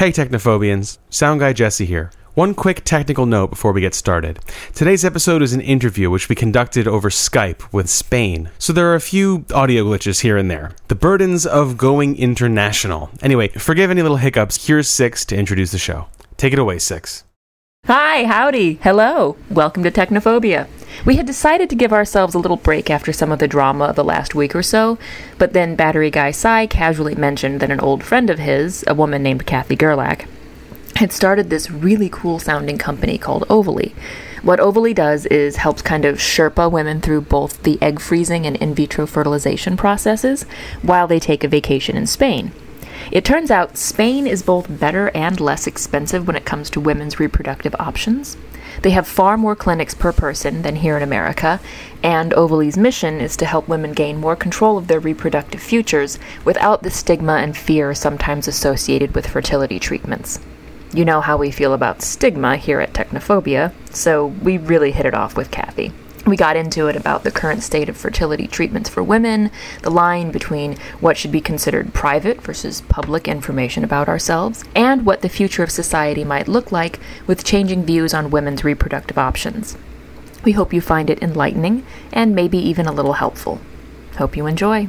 Hey, Technophobians. Sound guy Jesse here. One quick technical note before we get started. Today's episode is an interview which we conducted over Skype with Spain, so there are a few audio glitches here and there. The burdens of going international. Anyway, forgive any little hiccups. Here's Six to introduce the show. Take it away, Six. Hi, howdy, hello, welcome to Technophobia. We had decided to give ourselves a little break after some of the drama of the last week or so, but then Battery Guy Sai casually mentioned that an old friend of his, a woman named Kathy Gerlach, had started this really cool sounding company called Ovally. What Ovally does is helps kind of Sherpa women through both the egg freezing and in vitro fertilization processes while they take a vacation in Spain. It turns out Spain is both better and less expensive when it comes to women's reproductive options. They have far more clinics per person than here in America, and Ovally's mission is to help women gain more control of their reproductive futures without the stigma and fear sometimes associated with fertility treatments. You know how we feel about stigma here at Technophobia, so we really hit it off with Kathy. We got into it about the current state of fertility treatments for women, the line between what should be considered private versus public information about ourselves, and what the future of society might look like with changing views on women's reproductive options. We hope you find it enlightening and maybe even a little helpful. Hope you enjoy.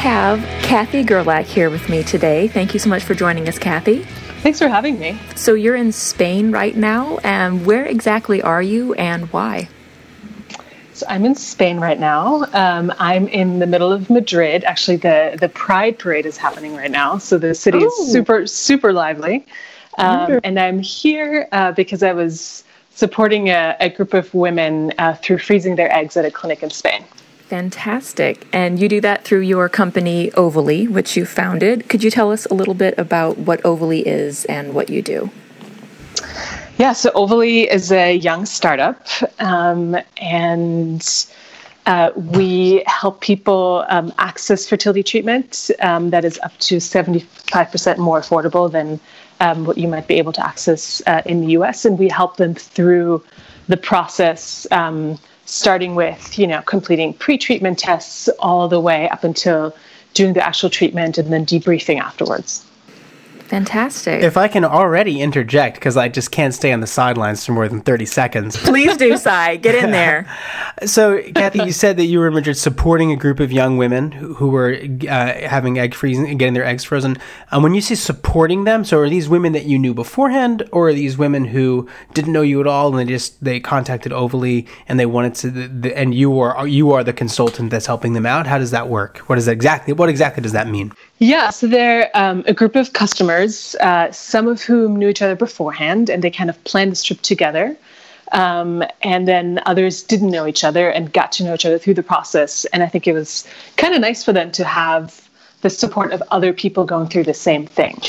Have Kathy Gerlach here with me today. Thank you so much for joining us, Kathy. Thanks for having me. So, you're in Spain right now, and where exactly are you and why? So I'm in Spain right now. Um, I'm in the middle of Madrid. Actually, the the Pride Parade is happening right now, so the city is Oh. super super lively. Um, and I'm here uh, because I was supporting a, a group of women uh, through freezing their eggs at a clinic in Spain. Fantastic. And you do that through your company, Ovally, which you founded. Could you tell us a little bit about what Ovally is and what you do? Yeah, so Ovally is a young startup, um, and uh, we help people um, access fertility treatment um, that is up to 75% more affordable than um, what you might be able to access uh, in the US. And we help them through the process, um, starting with, you know, completing pre-treatment tests all the way up until doing the actual treatment and then debriefing afterwards. Fantastic. If I can already interject, because I just can't stay on the sidelines for more than 30 seconds. Please do, Sai. Get in there. So, Kathy, you said that you were in Madrid supporting a group of young women who, who were uh, having egg freezing and getting their eggs frozen. Um, when you say supporting them, so are these women that you knew beforehand, or are these women who didn't know you at all and they just they contacted Ovally and they wanted to, the, the, and you are you are the consultant that's helping them out? How does that work? What is that exactly? What exactly does that mean? Yeah, so they're um, a group of customers, uh, some of whom knew each other beforehand, and they kind of planned this trip together. Um, and then others didn't know each other and got to know each other through the process. And I think it was kind of nice for them to have the support of other people going through the same thing.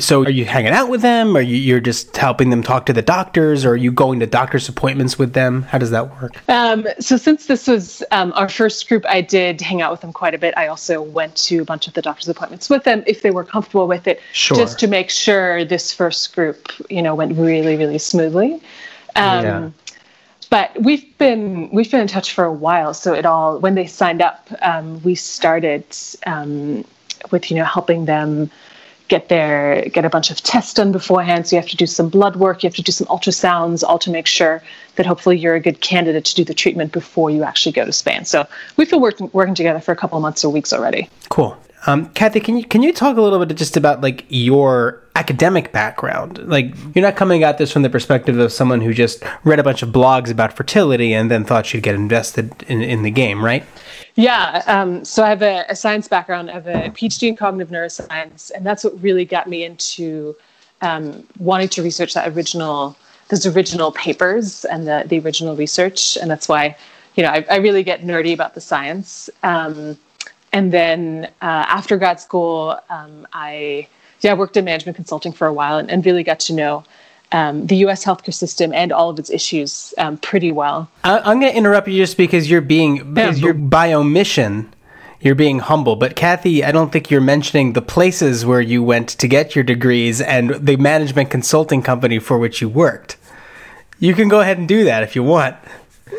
So, are you hanging out with them? Are you you're just helping them talk to the doctors? Or are you going to doctor's appointments with them? How does that work? Um, so since this was um, our first group, I did hang out with them quite a bit. I also went to a bunch of the doctor's appointments with them if they were comfortable with it, Sure. just to make sure this first group, you know, went really, really smoothly. Um, Yeah. But we've been we've been in touch for a while. So it all when they signed up, um, we started um, with you know helping them get their get a bunch of tests done beforehand. So you have to do some blood work, you have to do some ultrasounds, all to make sure that hopefully you're a good candidate to do the treatment before you actually go to Spain. So we've been working working together for a couple of months or weeks already. Cool. Um, Kathy, can you can you talk a little bit just about like your academic background? Like you're not coming at this from the perspective of someone who just read a bunch of blogs about fertility and then thought she'd get invested in, in the game, right? Yeah, um, so I have a, a science background. I have a PhD in cognitive neuroscience, and that's what really got me into um, wanting to research that original, those original papers and the, the original research. And that's why, you know, I, I really get nerdy about the science. Um, and then uh, after grad school, um, I yeah I worked in management consulting for a while and, and really got to know um, the U.S. healthcare system and all of its issues um, pretty well. I, I'm going to interrupt you just because you're being because Yeah. you're by omission. You're being humble, but Kathy, I don't think you're mentioning the places where you went to get your degrees and the management consulting company for which you worked. You can go ahead and do that if you want.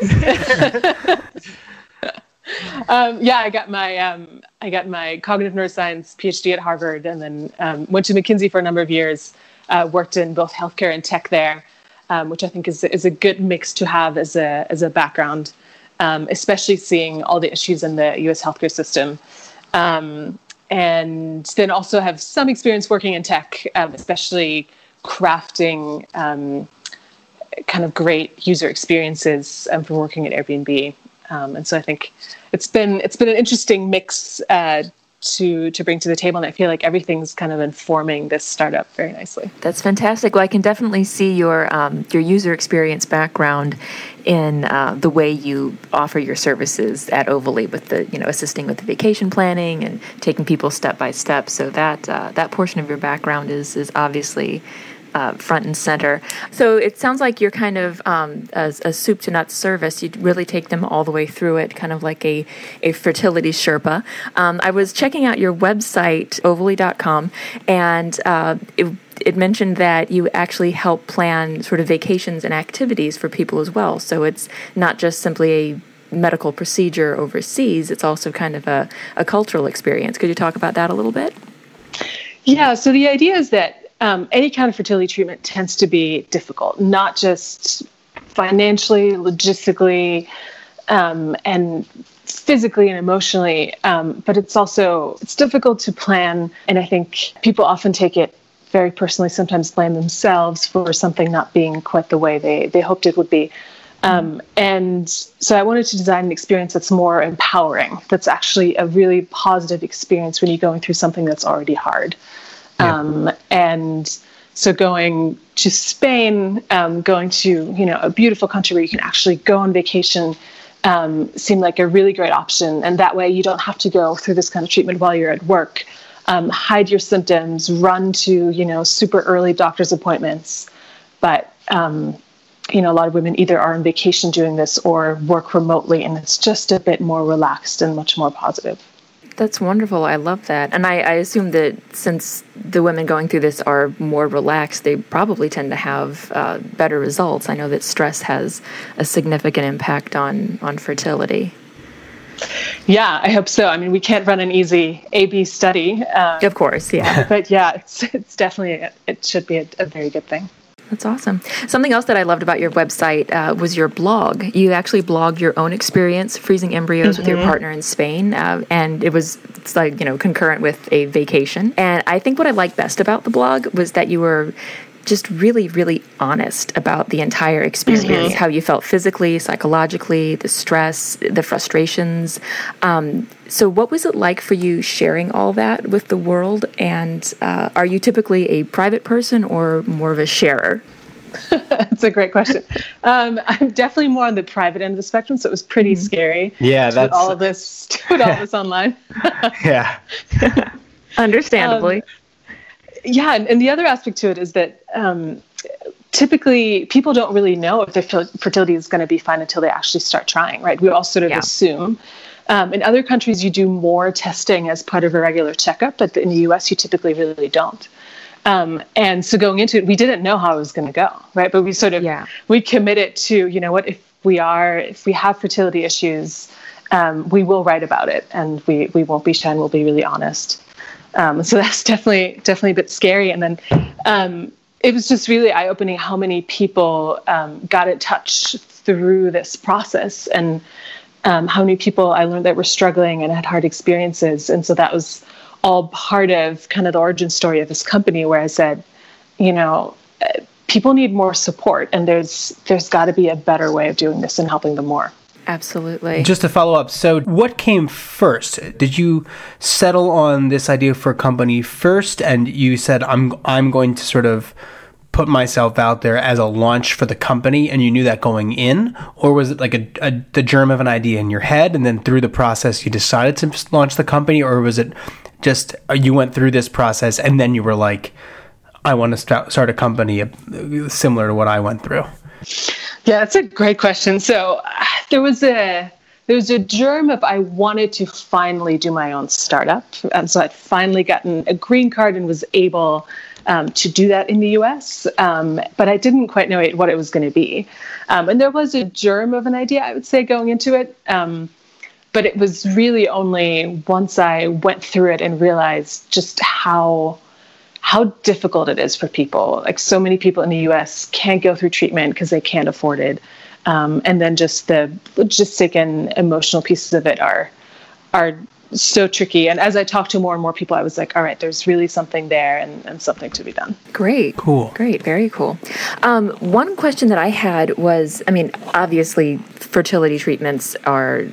um, yeah, I got my um, I got my cognitive neuroscience PhD at Harvard, and then um, went to McKinsey for a number of years. Uh, worked in both healthcare and tech there, um, which I think is is a good mix to have as a as a background, um, especially seeing all the issues in the U.S. healthcare system. Um, and then also have some experience working in tech, um, especially crafting kind of great user experiences from working at Airbnb. Um, and so I think it's been it's been an interesting mix uh, to to bring to the table, and I feel like everything's kind of informing this startup very nicely. That's fantastic. Well, I can definitely see your um, your user experience background in uh, the way you offer your services at Ovally, with the you know assisting with the vacation planning and taking people step by step. So that uh, that portion of your background is is obviously uh, front and center. So it sounds like you're kind of um, a, a, soup to nuts service. You really take them all the way through it, kind of like a, a fertility Sherpa. Um, I was checking out your website, ovally.com, and uh, it, it mentioned that you actually help plan sort of vacations and activities for people as well. So it's not just simply a medical procedure overseas, it's also kind of a, a cultural experience. Could you talk about that a little bit? Yeah, so the idea is that um, any kind of fertility treatment tends to be difficult, not just financially, logistically, um, and physically and emotionally, um, but it's also it's difficult to plan. And I think people often take it very personally. Sometimes blame themselves for something not being quite the way they they hoped it would be. Um, and so I wanted to design an experience that's more empowering, that's actually a really positive experience when you're going through something that's already hard. Yeah. Um, and so going to Spain, um, going to you know a beautiful country where you can actually go on vacation, um, seemed like a really great option. And that way, you don't have to go through this kind of treatment while you're at work. Um, hide your symptoms, run to you know super early doctor's appointments, but um, you know a lot of women either are on vacation doing this or work remotely, and it's just a bit more relaxed and much more positive. That's wonderful. I love that. And I, I, assume that since the women going through this are more relaxed, they probably tend to have uh, better results. I know that stress has a significant impact on, on fertility. Yeah, I hope so. I mean, we can't run an easy A/B study, um, of course. Yeah, but yeah, it's it's definitely it should be a, a very good thing. That's awesome. Something else that I loved about your website uh, was your blog. You actually blogged your own experience freezing embryos mm-hmm. with your mm-hmm. partner in Spain, uh, and it was it's like you know concurrent with a vacation. And I think what I liked best about the blog was that you were just really, really honest about the entire experience mm-hmm. how you felt physically, psychologically, the stress, the frustrations. Um, so, what was it like for you sharing all that with the world? And uh, are you typically a private person or more of a sharer? that's a great question. Um, I'm definitely more on the private end of the spectrum, so it was pretty mm-hmm. scary. Yeah, that's all of this. To put all this online. yeah, understandably. Um, yeah, and, and, the other aspect to it is that um, typically people don't really know if their fertility is going to be fine until they actually start trying, right? We all sort of yeah. assume. Um, in other countries, you do more testing as part of a regular checkup, but in the US, you typically really don't. Um, and so going into it, we didn't know how it was going to go, right? But we sort of yeah. we committed to, you know what, if we are, if we have fertility issues, um, we will write about it, and we we won't be shy, and we'll be really honest. Um, so that's definitely definitely a bit scary. And then um, it was just really eye opening how many people um, got in touch through this process and um, how many people I learned that were struggling and had hard experiences. And so that was all part of kind of the origin story of this company where I said, you know, uh, people need more support and there's there's got to be a better way of doing this and helping them more. Absolutely. Just to follow up, so what came first? Did you settle on this idea for a company first, and you said, "I'm I'm going to sort of put myself out there as a launch for the company," and you knew that going in, or was it like a, a the germ of an idea in your head, and then through the process you decided to launch the company, or was it just uh, you went through this process and then you were like, "I want to start a company uh, similar to what I went through"? Yeah, that's a great question. So there was a there was a germ of I wanted to finally do my own startup, and so I'd finally gotten a green card and was able um, to do that in the US, um, but I didn't quite know what it was going to be. Um, and there was a germ of an idea, I would say, going into it. Um, but it was really only once I went through it and realized just how how difficult it is for people. Like so many people in the U.S. can't go through treatment because they can't afford it, um, and then just the logistic and emotional pieces of it are are so tricky. And as I talked to more and more people, I was like, all right, there's really something there and, and something to be done. Great. Cool. Great. Very cool. Um, one question that I had was I mean, obviously, fertility treatments are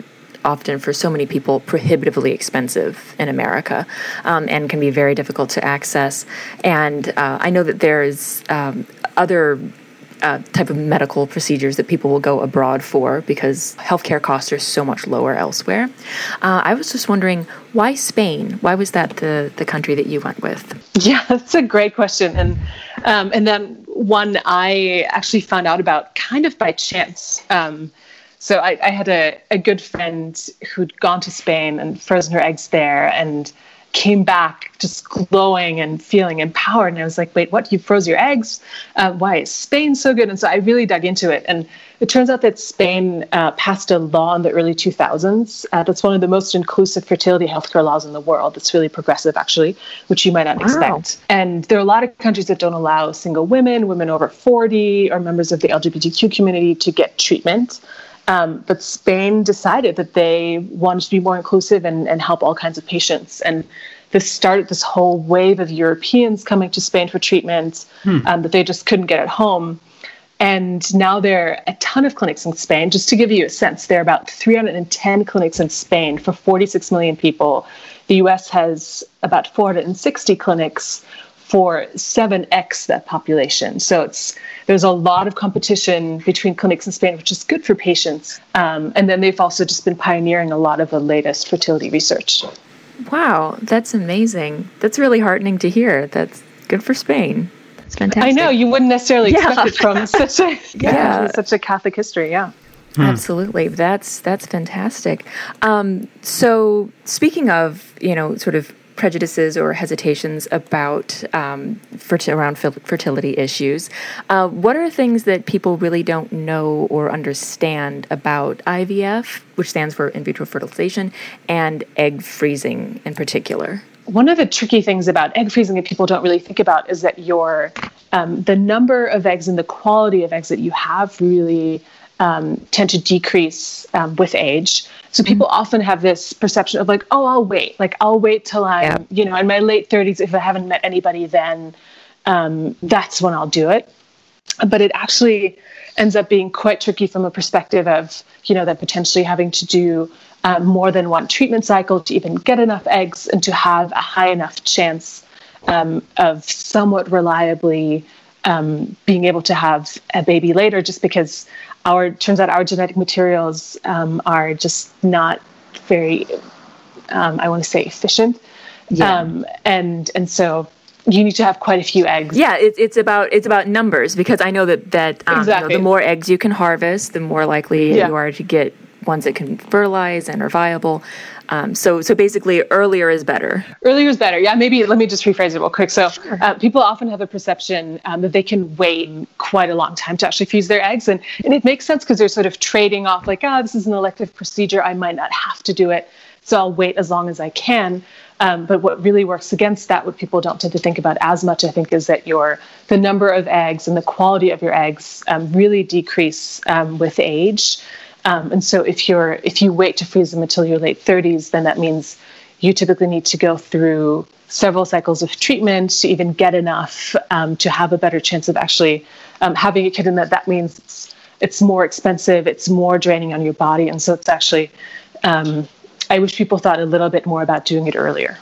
often for so many people prohibitively expensive in America um, and can be very difficult to access. And uh, I know that there's um, other uh, type of medical procedures that people will go abroad for because healthcare costs are so much lower elsewhere. Uh, I was just wondering why Spain? Why was that the, the country that you went with? Yeah, that's a great question, and um, and then one I actually found out about kind of by chance. Um, so I, I had a, a good friend who'd gone to Spain and frozen her eggs there and came back just glowing and feeling empowered. And I was like, wait, what? You froze your eggs? Uh, why is Spain so good? And so I really dug into it. And it turns out that Spain uh, passed a law in the early 2000s uh, that's one of the most inclusive fertility healthcare laws in the world. It's really progressive, actually, which you might not wow. expect. And there are a lot of countries that don't allow single women, women over 40, or members of the LGBTQ community to get treatment. Um, but Spain decided that they wanted to be more inclusive and, and help all kinds of patients. And this started this whole wave of Europeans coming to Spain for treatment hmm. um, that they just couldn't get at home. And now there are a ton of clinics in Spain. Just to give you a sense, there are about 310 clinics in Spain for 46 million people. The US has about 460 clinics for 7x that population. So it's there's a lot of competition between clinics in Spain, which is good for patients. Um, and then they've also just been pioneering a lot of the latest fertility research. Wow, that's amazing. That's really heartening to hear. That's good for Spain. It's fantastic. I know you wouldn't necessarily yeah. expect it from such a yeah, such a Catholic history. Yeah. Hmm. Absolutely, that's that's fantastic. Um, so, speaking of you know, sort of prejudices or hesitations about um, around fertility issues. Uh, what are things that people really don't know or understand about IVF, which stands for in vitro fertilization, and egg freezing in particular? One of the tricky things about egg freezing that people don't really think about is that your um, the number of eggs and the quality of eggs that you have really um, tend to decrease um, with age. So people mm-hmm. often have this perception of like, oh, I'll wait. Like I'll wait till I'm, yeah. you know, in my late 30s. If I haven't met anybody, then um, that's when I'll do it. But it actually ends up being quite tricky from a perspective of, you know, that potentially having to do um, more than one treatment cycle to even get enough eggs and to have a high enough chance um, of somewhat reliably um, being able to have a baby later, just because our turns out our genetic materials um, are just not very um, I want to say efficient yeah. Um, and and so you need to have quite a few eggs. Yeah, it's it's about it's about numbers because I know that that um, exactly. you know, the more eggs you can harvest, the more likely yeah. you are to get ones that can fertilize and are viable. Um, so, so basically, earlier is better. Earlier is better. Yeah, maybe let me just rephrase it real quick. So, uh, people often have a perception um, that they can wait quite a long time to actually fuse their eggs, and and it makes sense because they're sort of trading off like, ah, oh, this is an elective procedure. I might not have to do it, so I'll wait as long as I can. Um, but what really works against that, what people don't tend to think about as much, I think, is that your the number of eggs and the quality of your eggs um, really decrease um, with age. Um, and so if you're if you wait to freeze them until your late 30s, then that means you typically need to go through several cycles of treatment to even get enough um, to have a better chance of actually um, having a kid. And that that means it's, it's more expensive, it's more draining on your body, and so it's actually. Um, I wish people thought a little bit more about doing it earlier.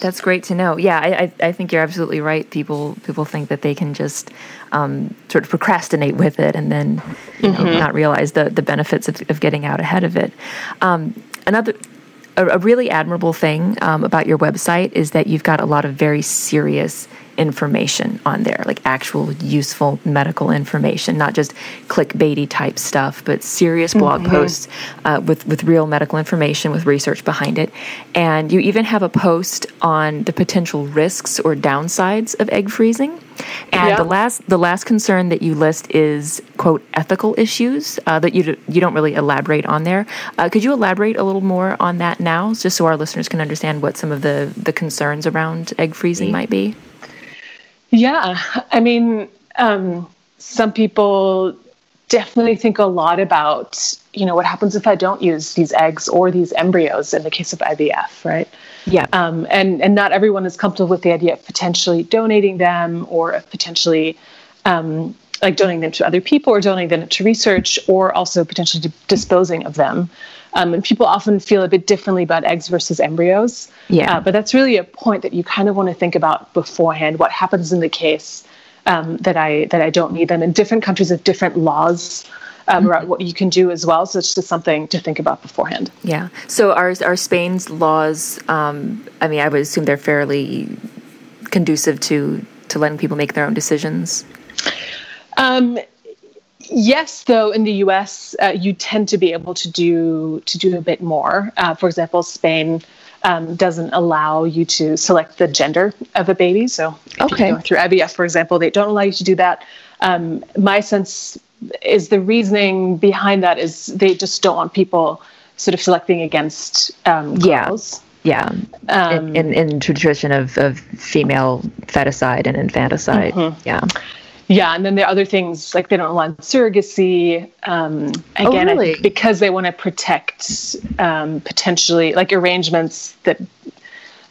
That's great to know. Yeah, I, I, think you're absolutely right. People people think that they can just um, sort of procrastinate with it and then you mm-hmm. not realize the the benefits of, of getting out ahead of it. Um, another a, a, really admirable thing um, about your website is that you've got a lot of very serious information on there, like actual useful medical information, not just clickbaity type stuff, but serious blog Mm-hmm. posts uh, with with real medical information with research behind it. And you even have a post on the potential risks or downsides of egg freezing. And Yeah. the last the last concern that you list is quote ethical issues uh, that you d- you don't really elaborate on there. Uh, could you elaborate a little more on that now, just so our listeners can understand what some of the the concerns around egg freezing might be? Yeah, I mean, um, some people definitely think a lot about, you know, what happens if I don't use these eggs or these embryos in the case of IVF, right? Yeah. Um, and and not everyone is comfortable with the idea of potentially donating them or of potentially um, like donating them to other people or donating them to research or also potentially di- disposing of them. Um, and people often feel a bit differently about eggs versus embryos. Yeah. Uh, but that's really a point that you kind of want to think about beforehand. What happens in the case um, that I that I don't need them? And different countries have different laws um, around what you can do as well. So it's just something to think about beforehand. Yeah. So are are Spain's laws? Um, I mean, I would assume they're fairly conducive to to letting people make their own decisions. Um, yes, though in the U.S. Uh, you tend to be able to do to do a bit more. Uh, for example, Spain um, doesn't allow you to select the gender of a baby. So Okay. through IVF, for example, they don't allow you to do that. Um, my sense is the reasoning behind that is they just don't want people sort of selecting against um, Yeah. girls. Yeah. in, in in tradition of of female feticide and infanticide. Yeah. Yeah, and then there are other things like they don't allow surrogacy. Um, again, I really? think because they want to protect um, potentially like arrangements that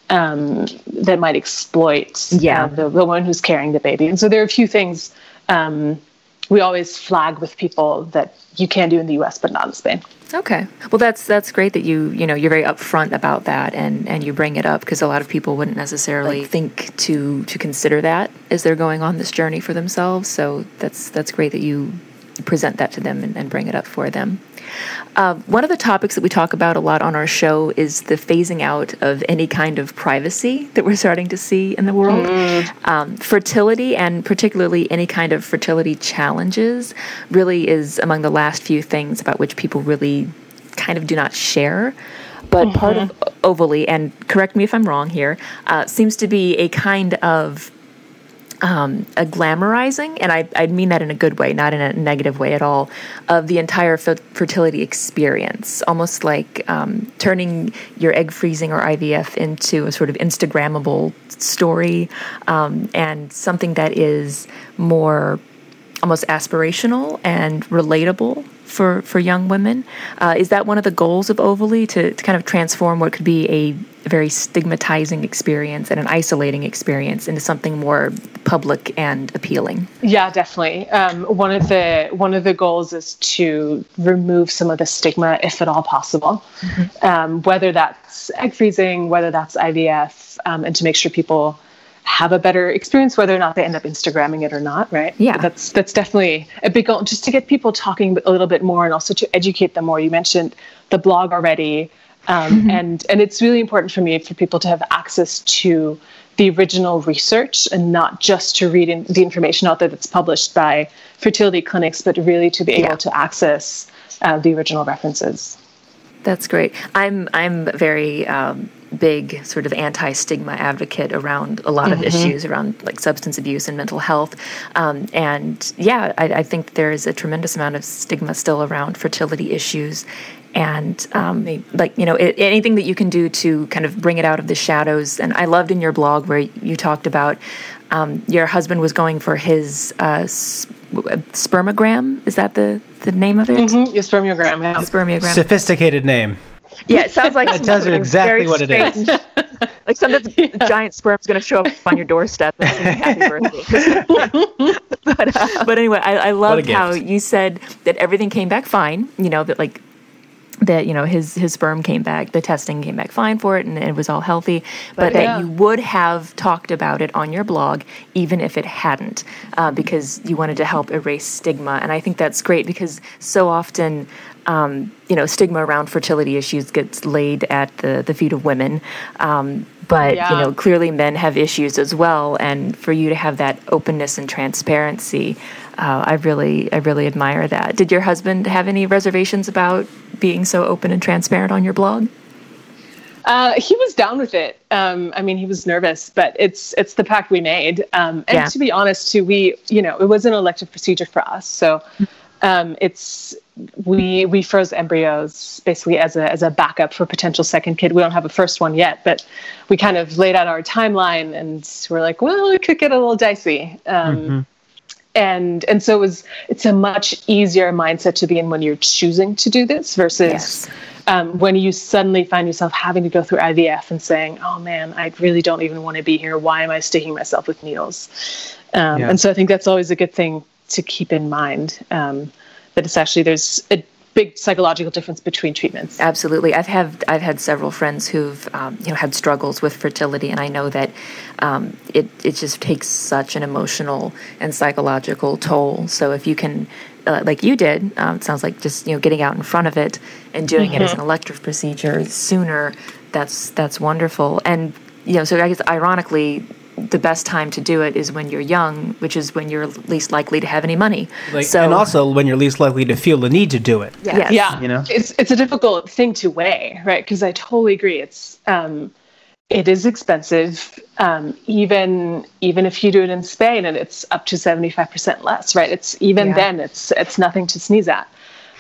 um, that might exploit Yeah. uh, the, the woman who's carrying the baby. And so there are a few things um, we always flag with people that you can do in the U.S. but not in Spain. Okay. Well, that's that's great that you you know you're very upfront about that and and you bring it up because a lot of people wouldn't necessarily think to to consider that as they're going on this journey for themselves. So that's that's great that you present that to them and, and bring it up for them. Uh, one of the topics that we talk about a lot on our show is the phasing out of any kind of privacy that we're starting to see in the world. Um, fertility, and particularly any kind of fertility challenges, really is among the last few things about which people really kind of do not share. But part of Ovally, and correct me if I'm wrong here, uh, seems to be a kind of um, a glamorizing, and I, I mean that in a good way, not in a negative way at all, of the entire fer- fertility experience. Almost like um, turning your egg freezing or IVF into a sort of Instagrammable story um, and something that is more almost aspirational and relatable for, for young women. Uh, is that one of the goals of Ovally to, to kind of transform what could be a very stigmatizing experience and an isolating experience into something more public and appealing? Yeah, definitely. Um, one of the one of the goals is to remove some of the stigma, if at all possible, um, whether that's egg freezing, whether that's IVF, um, and to make sure people have a better experience, whether or not they end up Instagramming it or not. Right? Yeah. But that's that's definitely a big goal, just to get people talking a little bit more, and also to educate them more. You mentioned the blog already. Um, and and it's really important for me for people to have access to the original research and not just to read in the information out there that's published by fertility clinics, but really to be able Yeah. to access uh, the original references. That's great. I'm I'm very um, big sort of anti-stigma advocate around a lot of issues around like substance abuse and mental health, um, and yeah, I, I think there is a tremendous amount of stigma still around fertility issues, and um, like you know it, anything that you can do to kind of bring it out of the shadows. And I loved in your blog where you talked about um, your husband was going for his uh, s- spermogram. Is that the the name of it? Mm-hmm. Your spermiogram, yeah. Spermiogram. Sophisticated name. Yeah, it sounds like That tells you exactly very what it is. like some giant sperm's going to show up on your doorstep and sing happy birthday. but, uh, but anyway, I, I loved how you said that everything came back fine. You know that like that you know his his sperm came back, the testing came back fine for it, and it was all healthy. But that yeah. you would have talked about it on your blog even if it hadn't, uh, because you wanted to help erase stigma. And I think that's great because so often. Um, you know, stigma around fertility issues gets laid at the, the feet of women. Um, but Yeah. you know clearly men have issues as well and for you to have that openness and transparency uh, i really i really admire that did your husband have any reservations about being so open and transparent on your blog Uh, he was down with it. Um, I mean, he was nervous, but it's it's the pact we made. Um, and Yeah. to be honest, too, we you know it was an elective procedure for us, so um, it's we we froze embryos basically as a as a backup for potential second kid. We don't have a first one yet, but we kind of laid out our timeline, and we're like, well, it could get a little dicey. Um, And and so it was it's a much easier mindset to be in when you're choosing to do this versus Yes. um, when you suddenly find yourself having to go through IVF and saying, "Oh man, I really don't even want to be here. Why am I sticking myself with needles?" Um, Yeah. And so I think that's always a good thing to keep in mind. Um, that it's actually there's a big psychological difference between treatments. Absolutely, I've had I've had several friends who've um, you know had struggles with fertility, and I know that um, it it just takes such an emotional and psychological toll. So if you can, uh, like you did, um, it sounds like just you know getting out in front of it and doing it as an elective procedure sooner. That's that's wonderful, and you know so I guess ironically. The best time to do it is when you're young, which is when you're least likely to have any money. Like, so, and also when you're least likely to feel the need to do it. yes. yeah, You know? it's it's a difficult thing to weigh, right? Because I totally agree. It's um, it is expensive, um, even even if you do it in Spain and it's up to seventy five percent less, right? It's even Yeah. then it's it's nothing to sneeze at,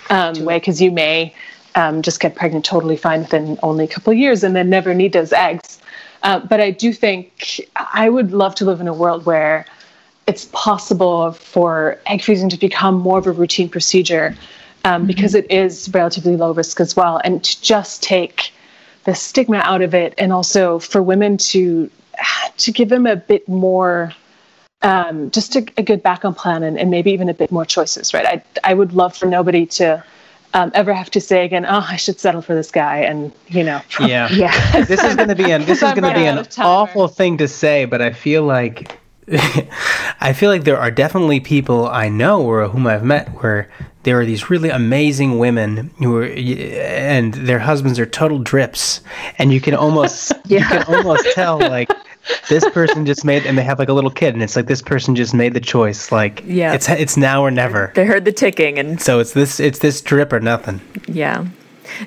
um, way because you may um, just get pregnant totally fine within only a couple of years and then never need those eggs. Uh, but I do think I would love to live in a world where it's possible for egg freezing to become more of a routine procedure um, because it is relatively low risk as well, and to just take the stigma out of it, and also for women to to give them a bit more. Um, just a, a good backup plan and, and maybe even a bit more choices, right? I, I would love for nobody to um, ever have to say again, oh, I should settle for this guy. And, you know, Yeah. Yeah. this is going to be an this is going to be an out of time. awful thing to say, but I feel like I feel like there are definitely people I know or whom I've met where there are these really amazing women who are and their husbands are total drips, and you can almost you can almost tell like this person just made and they have like a little kid and it's like this person just made the choice like Yeah. it's it's now or never. They heard the ticking and So it's this it's this drip or nothing. Yeah.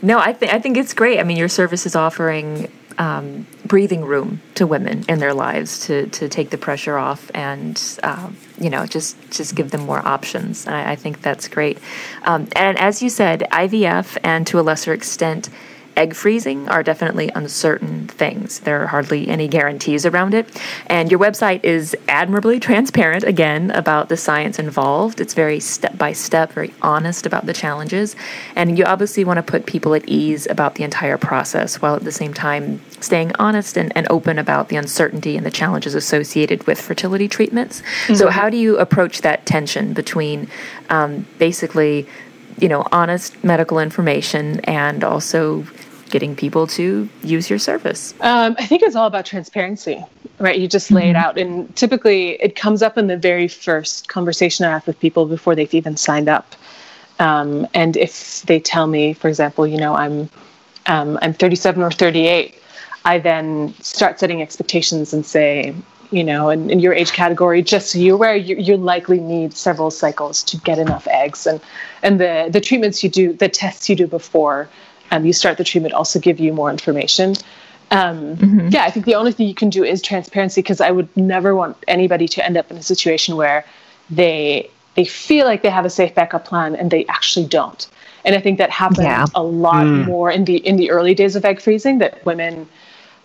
No, I think I think it's great. I mean, your service is offering um, breathing room to women in their lives to to take the pressure off and um, you know just just give them more options. And I, I think that's great. Um, and as you said, IVF and to a lesser extent. Egg freezing are definitely uncertain things. There are hardly any guarantees around it. And your website is admirably transparent, again, about the science involved. It's very step by step, very honest about the challenges. And you obviously want to put people at ease about the entire process while at the same time staying honest and, and open about the uncertainty and the challenges associated with fertility treatments. So, how do you approach that tension between um, basically, you know, honest medical information and also getting people to use your service? Um, I think it's all about transparency, right? You just lay it out, and typically it comes up in the very first conversation I have with people before they've even signed up. Um, and if they tell me, for example, you know, I'm um, I'm 37 or 38, I then start setting expectations and say, you know, in, in your age category, just so you're aware, you, you likely need several cycles to get enough eggs, and and the the treatments you do, the tests you do before um, you start the treatment, also give you more information. Um, Yeah, I think the only thing you can do is transparency because I would never want anybody to end up in a situation where they they feel like they have a safe backup plan and they actually don't. And I think that happens Yeah. a lot more in the in the early days of egg freezing. That women,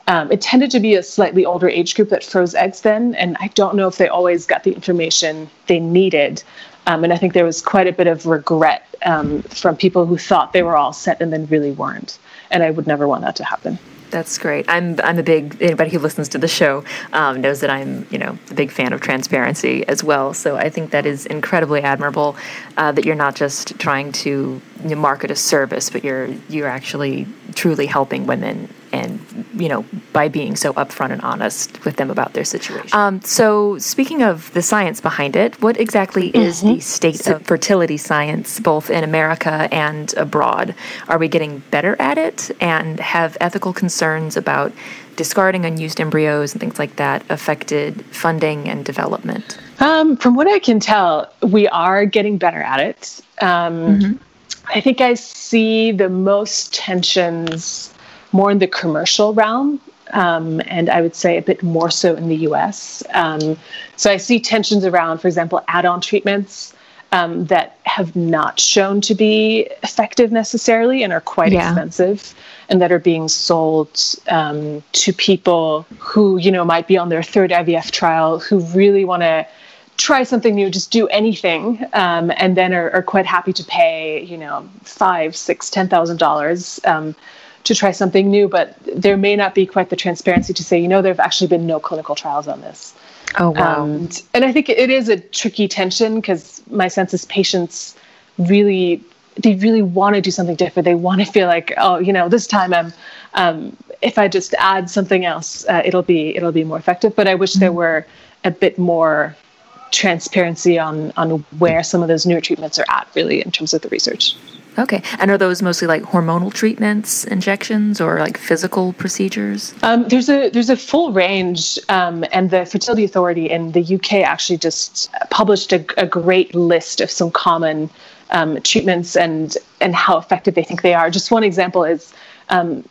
um, it tended to be a slightly older age group that froze eggs then, and I don't know if they always got the information they needed. Um, and I think there was quite a bit of regret um, from people who thought they were all set and then really weren't. And I would never want that to happen. That's great. I'm I'm a big anybody who listens to the show um, knows that I'm you know a big fan of transparency as well. So I think that is incredibly admirable uh, that you're not just trying to market a service, but you're you're actually truly helping women and you know by being so upfront and honest with them about their situation. Um, so, speaking of the science behind it, what exactly is mm-hmm. the state of fertility science, both in America and abroad? Are we getting better at it, and have ethical concerns about discarding unused embryos and things like that affected funding and development? Um, from what I can tell, we are getting better at it. Um, mm-hmm. I think I see the most tensions more in the commercial realm, um, and I would say a bit more so in the US. Um, so I see tensions around, for example, add on treatments. Um, that have not shown to be effective necessarily and are quite yeah. expensive and that are being sold um, to people who you know might be on their third IVF trial who really want to try something new, just do anything, um, and then are, are, quite happy to pay, you know, five, six, ten thousand um, dollars to try something new. But there may not be quite the transparency to say, you know, there have actually been no clinical trials on this. Oh wow! Um, and I think it is a tricky tension because my sense is patients really they really want to do something different. They want to feel like, oh, you know, this time I'm, um, if I just add something else, uh, it'll be it'll be more effective. But I wish there mm-hmm. were a bit more transparency on on where some of those newer treatments are at really in terms of the research okay and are those mostly like hormonal treatments injections or like physical procedures um, there's a there's a full range um, and the fertility authority in the uk actually just published a, a great list of some common um, treatments and and how effective they think they are just one example is um,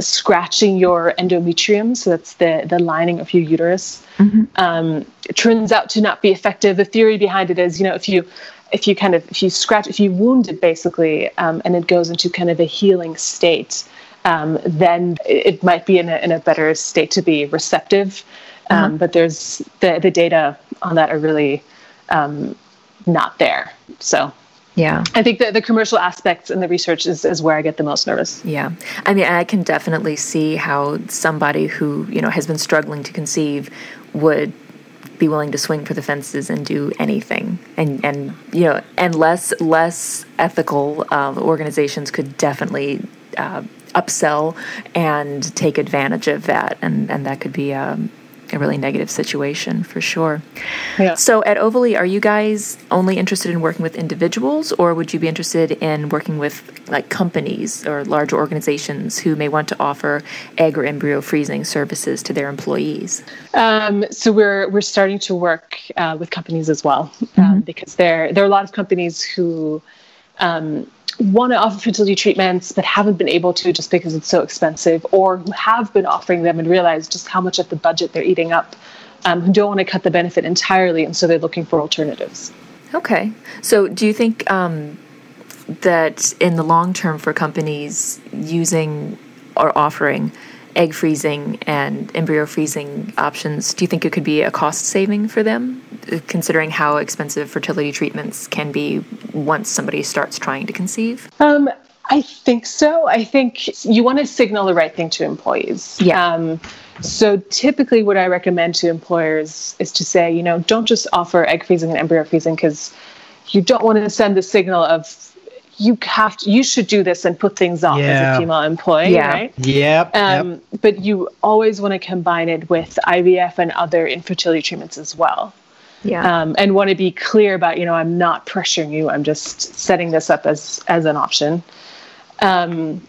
scratching your endometrium, so that's the, the lining of your uterus, mm-hmm. um, turns out to not be effective. The theory behind it is, you know, if you if you kind of if you scratch if you wound it basically, um, and it goes into kind of a healing state, um, then it might be in a, in a better state to be receptive. Um, uh-huh. But there's the the data on that are really um, not there. So yeah. I think that the commercial aspects and the research is, is where I get the most nervous. Yeah. I mean, I can definitely see how somebody who, you know, has been struggling to conceive would be willing to swing for the fences and do anything. And and you know and less less ethical um, organizations could definitely uh, upsell and take advantage of that. And and that could be um, a really negative situation for sure. Yeah. So at Ovally, are you guys only interested in working with individuals, or would you be interested in working with like companies or large organizations who may want to offer egg or embryo freezing services to their employees? Um, so we're we're starting to work uh, with companies as well um, mm-hmm. because there there are a lot of companies who. Um, want to offer fertility treatments but haven't been able to just because it's so expensive, or who have been offering them and realize just how much of the budget they're eating up, um, who don't want to cut the benefit entirely, and so they're looking for alternatives. Okay. So do you think um, that in the long term for companies using or offering egg freezing and embryo freezing options, do you think it could be a cost saving for them, considering how expensive fertility treatments can be once somebody starts trying to conceive? Um, I think so. I think you want to signal the right thing to employees. Yeah. Um, so typically, what I recommend to employers is to say, you know, don't just offer egg freezing and embryo freezing because you don't want to send the signal of you have to you should do this and put things off yeah. as a female employee yeah. right yep, um, yep but you always want to combine it with ivf and other infertility treatments as well yeah um, and want to be clear about you know i'm not pressuring you i'm just setting this up as as an option um,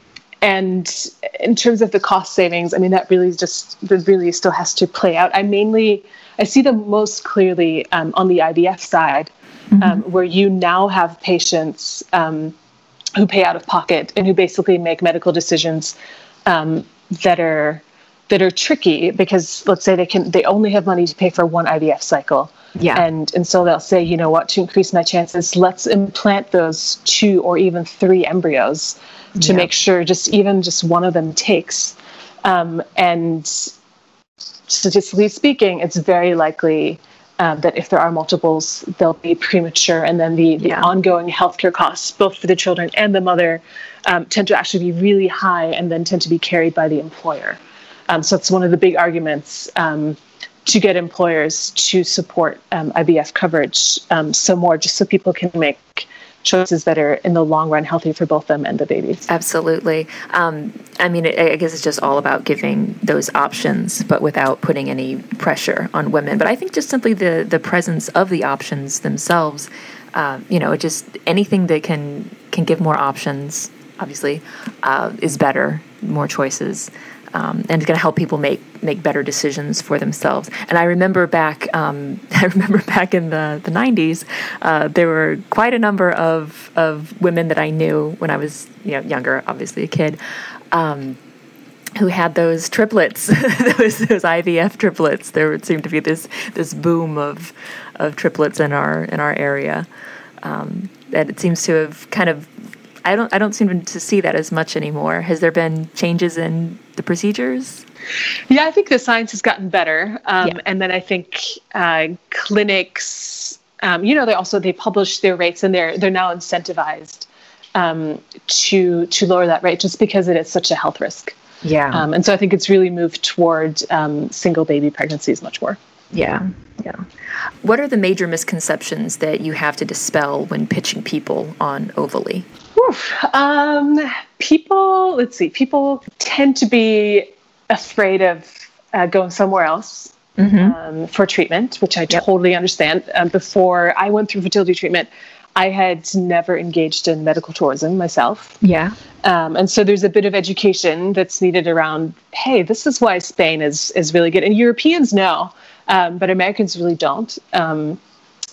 and in terms of the cost savings i mean that really just that really still has to play out i mainly i see them most clearly um, on the ivf side mm-hmm. um, where you now have patients um, who pay out of pocket and who basically make medical decisions um, that are that are tricky because let's say they can they only have money to pay for one IVF cycle. Yeah. And and so they'll say, you know what, to increase my chances, let's implant those two or even three embryos to yeah. make sure just even just one of them takes. Um, and statistically speaking, it's very likely um, that if there are multiples, they'll be premature, and then the, the yeah. ongoing healthcare costs, both for the children and the mother, um, tend to actually be really high and then tend to be carried by the employer. Um, so it's one of the big arguments um, to get employers to support um, IVF coverage um, some more, just so people can make choices that are in the long run healthy for both them and the babies. Absolutely. Um, I mean, I guess it's just all about giving those options, but without putting any pressure on women. But I think just simply the the presence of the options themselves, uh, you know, just anything that can can give more options, obviously, uh, is better. More choices um, and it's going to help people make make better decisions for themselves. And I remember back, um, I remember back in the the '90s, uh, there were quite a number of of women that I knew when I was you know younger, obviously a kid. Um, who had those triplets, those, those IVF triplets? There would seem to be this this boom of of triplets in our in our area, um, and it seems to have kind of I don't I don't seem to see that as much anymore. Has there been changes in the procedures? Yeah, I think the science has gotten better, um, yeah. and then I think uh, clinics, um, you know, they also they publish their rates and they're they're now incentivized um, to to lower that rate just because it is such a health risk. Yeah, um, and so I think it's really moved toward um, single baby pregnancies much more. Yeah, yeah. What are the major misconceptions that you have to dispel when pitching people on Ovally? Um, people, let's see, people tend to be afraid of uh, going somewhere else mm-hmm. um, for treatment, which I yep. totally understand. Um, before I went through fertility treatment, I had never engaged in medical tourism myself. Yeah. Um, and so there's a bit of education that's needed around, hey, this is why Spain is is really good. And Europeans know, um, but Americans really don't. Um,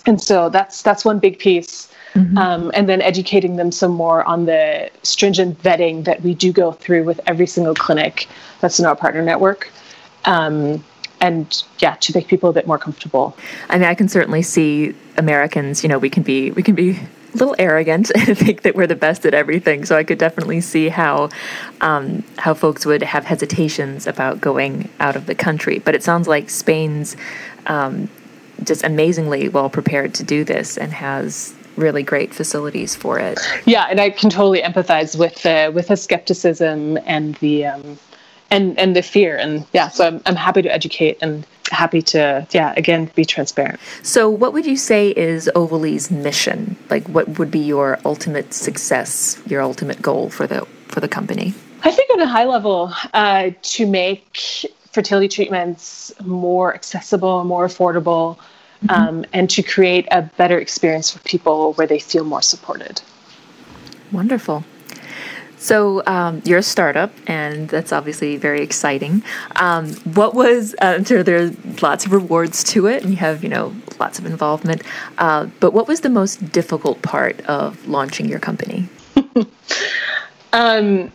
and so that's that's one big piece. Mm-hmm. Um, and then educating them some more on the stringent vetting that we do go through with every single clinic that's in our partner network. Um, and yeah, to make people a bit more comfortable. I mean, I can certainly see Americans. You know, we can be we can be a little arrogant and think that we're the best at everything. So I could definitely see how um, how folks would have hesitations about going out of the country. But it sounds like Spain's um, just amazingly well prepared to do this and has really great facilities for it. Yeah, and I can totally empathize with the with the skepticism and the um, and and the fear, and yeah. So I'm I'm happy to educate and happy to yeah again be transparent. So what would you say is Ovally's mission? Like, what would be your ultimate success, your ultimate goal for the for the company? I think on a high level, uh, to make fertility treatments more accessible, more affordable mm-hmm. um, and to create a better experience for people where they feel more supported. Wonderful. So um, you're a startup, and that's obviously very exciting. Um, what was? Uh, I'm sure there's lots of rewards to it, and you have you know lots of involvement. Uh, but what was the most difficult part of launching your company? um,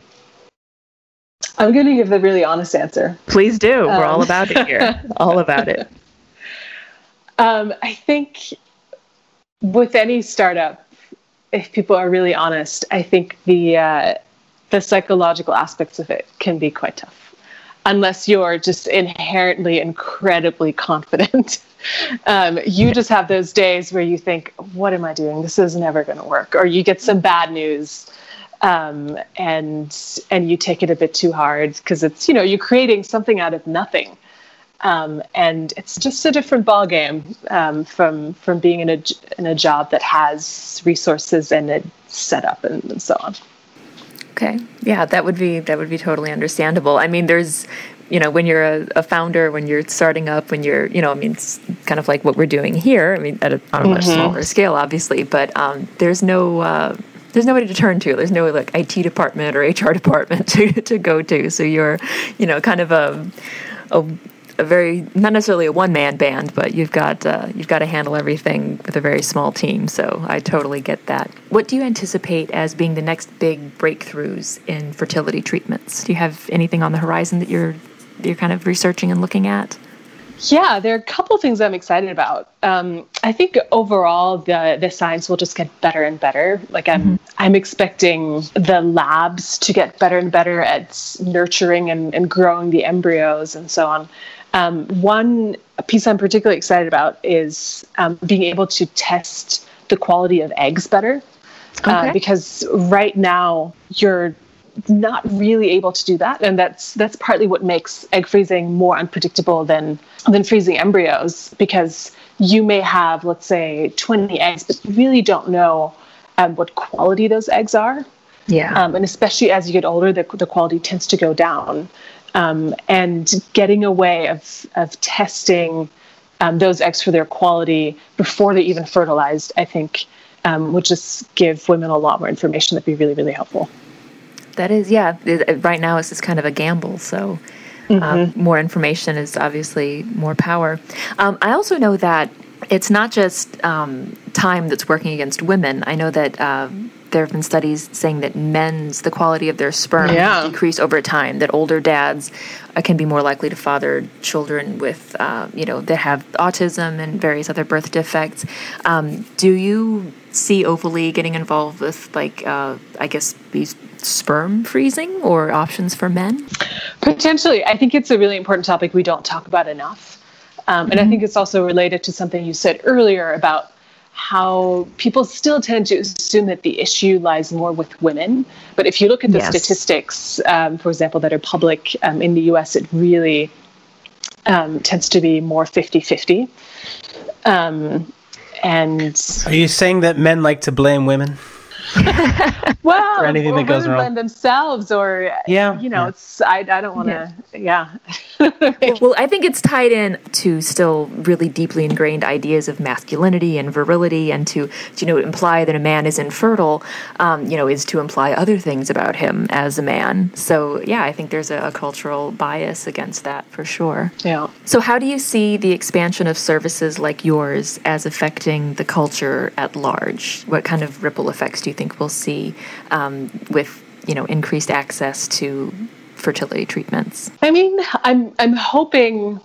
I'm going to give the really honest answer. Please do. We're all um, about it here. all about it. Um, I think with any startup, if people are really honest, I think the uh, the psychological aspects of it can be quite tough, unless you're just inherently incredibly confident. um, you just have those days where you think, "What am I doing? This is never going to work," or you get some bad news. Um, and and you take it a bit too hard because it's you know you're creating something out of nothing um, and it's just a different ballgame um, from from being in a in a job that has resources and a setup and, and so on. Okay, yeah, that would be that would be totally understandable. I mean, there's you know when you're a, a, founder when you're starting up when you're you know i mean it's kind of like what we're doing here i mean at a, on a much mm-hmm. smaller scale obviously but um, there's no uh, there's nobody to turn to there's no like it department or hr department to, to go to so you're you know kind of a, a a very not necessarily a one man band, but you've got uh, you've got to handle everything with a very small team. So I totally get that. What do you anticipate as being the next big breakthroughs in fertility treatments? Do you have anything on the horizon that you're you're kind of researching and looking at? Yeah, there are a couple things I'm excited about. Um, I think overall the the science will just get better and better. Like I'm mm-hmm. I'm expecting the labs to get better and better at nurturing and, and growing the embryos and so on. Um, one piece I'm particularly excited about is um, being able to test the quality of eggs better. Uh, okay. Because right now you're not really able to do that, and that's that's partly what makes egg freezing more unpredictable than than freezing embryos. Because you may have, let's say, 20 eggs, but you really don't know um, what quality those eggs are. Yeah. Um, and especially as you get older, the, the quality tends to go down. Um, and getting a way of, of testing um, those eggs for their quality before they're even fertilized, I think, um, would just give women a lot more information that'd be really, really helpful. That is, yeah. Right now, it's just kind of a gamble. So, um, more information is obviously more power. Um, I also know that it's not just um, time that's working against women. I know that uh, there have been studies saying that men's the quality of their sperm Yeah. decrease over time. That older dads uh, can be more likely to father children with, uh, you know, that have autism and various other birth defects. Um, do you see Ovally getting involved with, like, uh, I guess, these sperm freezing or options for men? Potentially, I think it's a really important topic we don't talk about enough. Um, and I think it's also related to something you said earlier about how people still tend to assume that the issue lies more with women. But if you look at the Yes. statistics, um, for example, that are public um, in the US, it really um, tends to be more 50 50. Um, and Are you saying that men like to blame women? well, For anything or that goes women wrong. blame themselves, or Yeah, you know, yeah. it's I, I don't want to, yeah. Well, I think it's tied in to still really deeply ingrained ideas of masculinity and virility, and to you know imply that a man is infertile, um, you know, is to imply other things about him as a man. So yeah, I think there's a, a cultural bias against that for sure. yeah. So how do you see the expansion of services like yours as affecting the culture at large? What kind of ripple effects do you think we'll see um, with you know increased access to fertility treatments? I mean, I'm I'm hoping,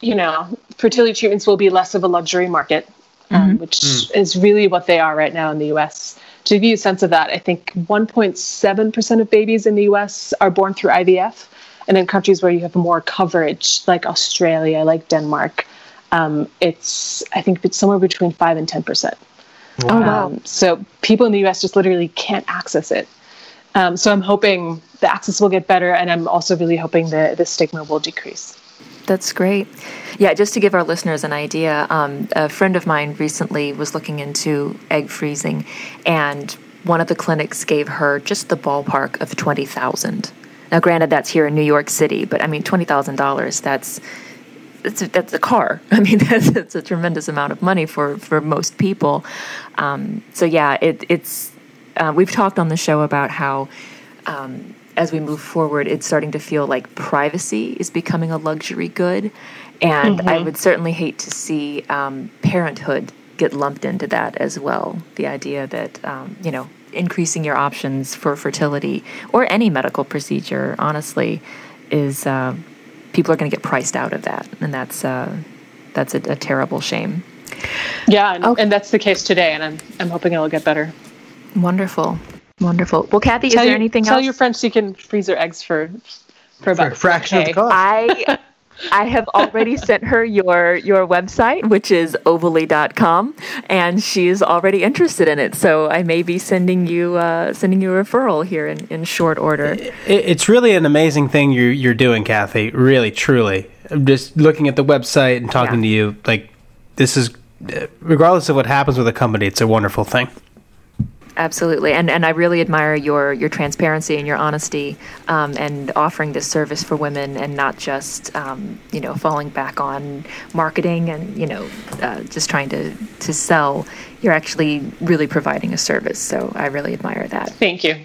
you know, fertility treatments will be less of a luxury market, um, which is really what they are right now in the U.S. To give you a sense of that, I think 1.7 percent of babies in the U.S. are born through IVF, and in countries where you have more coverage, like Australia, like Denmark, um, it's I think it's somewhere between five and 10 percent. Oh wow. Um, so people in the US just literally can't access it. Um, so I'm hoping the access will get better, and I'm also really hoping the, the stigma will decrease. That's great. Yeah, just to give our listeners an idea, um, a friend of mine recently was looking into egg freezing, and one of the clinics gave her just the ballpark of twenty thousand. Now, granted, that's here in New York City, but I mean, twenty thousand dollars—that's that's a, that's a car. I mean, that's, that's a tremendous amount of money for for most people. Um, so yeah, it, it's uh, we've talked on the show about how um, as we move forward, it's starting to feel like privacy is becoming a luxury good, and I would certainly hate to see um, parenthood get lumped into that as well. The idea that um, you know increasing your options for fertility or any medical procedure, honestly, is uh, people are going to get priced out of that, and that's uh, that's a, a terrible shame. Yeah, and, Okay. and that's the case today, and I'm I'm hoping it'll get better. Wonderful, wonderful. Well, Kathy, is there your, anything tell else? Tell your friends you can freeze their eggs for for about For a fraction of the K. cost. I I have already sent her your your website, which is ovally.com, and she is already interested in it. So I may be sending you uh, sending you a referral here in, in short order. It, it's really an amazing thing you're, you're doing, Kathy. Really, truly. I'm just looking at the website and talking Yeah. to you. Like, this is, regardless of what happens with a company, it's a wonderful thing. Absolutely, and and I really admire your your transparency and your honesty, um, and offering this service for women, and not just um, you know falling back on marketing and you know uh, just trying to to sell. You're actually really providing a service, so I really admire that. Thank you.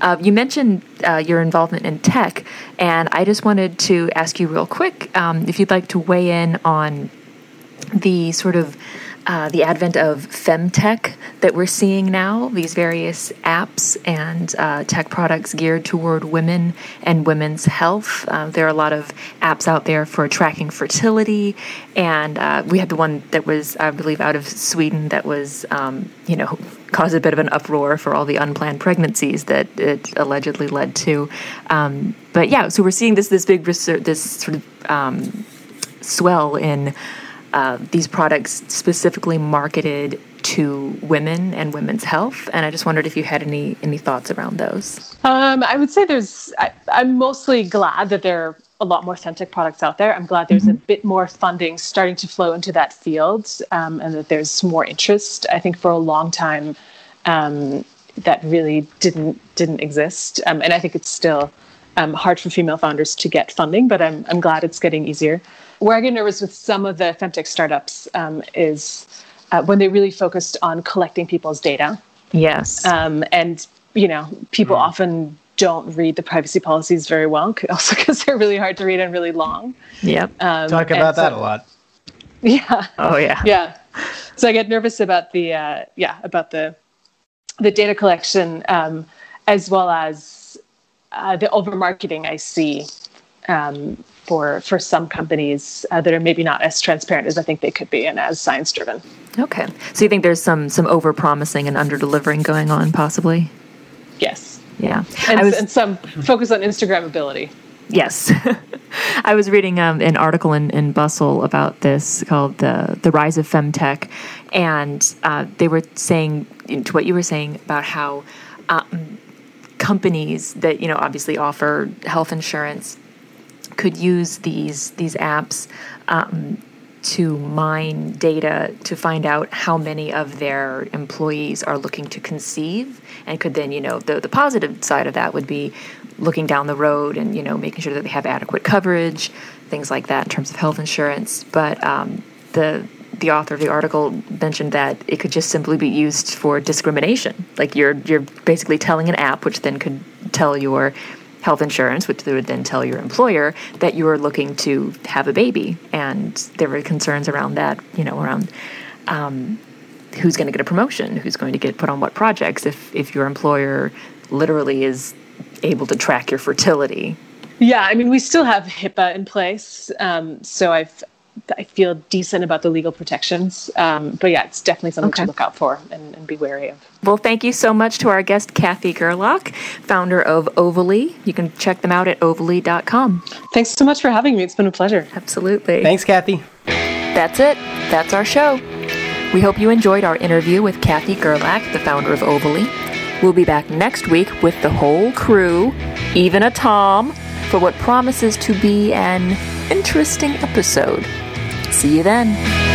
Uh, you mentioned uh, your involvement in tech, and I just wanted to ask you real quick um, if you'd like to weigh in on the sort of uh, the advent of femtech that we're seeing now, these various apps and uh, tech products geared toward women and women's health. Uh, there are a lot of apps out there for tracking fertility, and uh, we had the one that was, I believe, out of Sweden that was, um, you know, caused a bit of an uproar for all the unplanned pregnancies that it allegedly led to. Um, but yeah, so we're seeing this this big research, this sort of um, swell in uh, these products specifically marketed to women and women's health. And I just wondered if you had any any thoughts around those. Um, I would say there's. I, I'm mostly glad that there are a lot more femtech products out there. I'm glad there's a bit more funding starting to flow into that field, um, and that there's more interest. I think for a long time, um, that really didn't didn't exist, um, and I think it's still um, hard for female founders to get funding. But I'm I'm glad it's getting easier. Where I get nervous with some of the femtech startups um, is uh, when they really focused on collecting people's data, Yes. um, and you know people often don't read the privacy policies very well, also because they're really hard to read and really long. yep. Um, Talk and about that a lot. Yeah, oh yeah. yeah. So I get nervous about the uh, yeah about the the data collection um, as well as uh, the over marketing I see um, for for some companies uh, that are maybe not as transparent as I think they could be and as science driven. Okay. So you think there's some some over promising and under delivering going on, possibly? Yes, Yeah. and, was and some focus on Instagrammability. Yes. I was reading um, an article in, in Bustle about this called the, the Rise of Femtech. And uh, they were saying, to what you were saying about how um, companies that, you know, obviously offer health insurance could use these, these apps um, to mine data to find out how many of their employees are looking to conceive. And could then you know the, the positive side of that would be looking down the road and you know making sure that they have adequate coverage things like that in terms of health insurance. But um, the the author of the article mentioned that it could just simply be used for discrimination like you're you're basically telling an app which then could tell your health insurance, which they would then tell your employer that you are looking to have a baby. And there were concerns around that, you know, around um, who's going to get a promotion, who's going to get put on what projects if, if your employer literally is able to track your fertility. Yeah, I mean, we still have HIPAA in place, um, so I've I feel decent about the legal protections. Um, but yeah, it's definitely something Okay. to look out for and, and be wary of. Well, thank you so much to our guest, Kathy Gerlach, founder of Ovally. You can check them out at ovally.com. Thanks so much for having me. It's been a pleasure. Absolutely. Thanks, Kathy. That's it. That's our show. We hope you enjoyed our interview with Kathy Gerlach, the founder of Ovally. We'll be back next week with the whole crew, even a Tom, for what promises to be an interesting episode. See you then.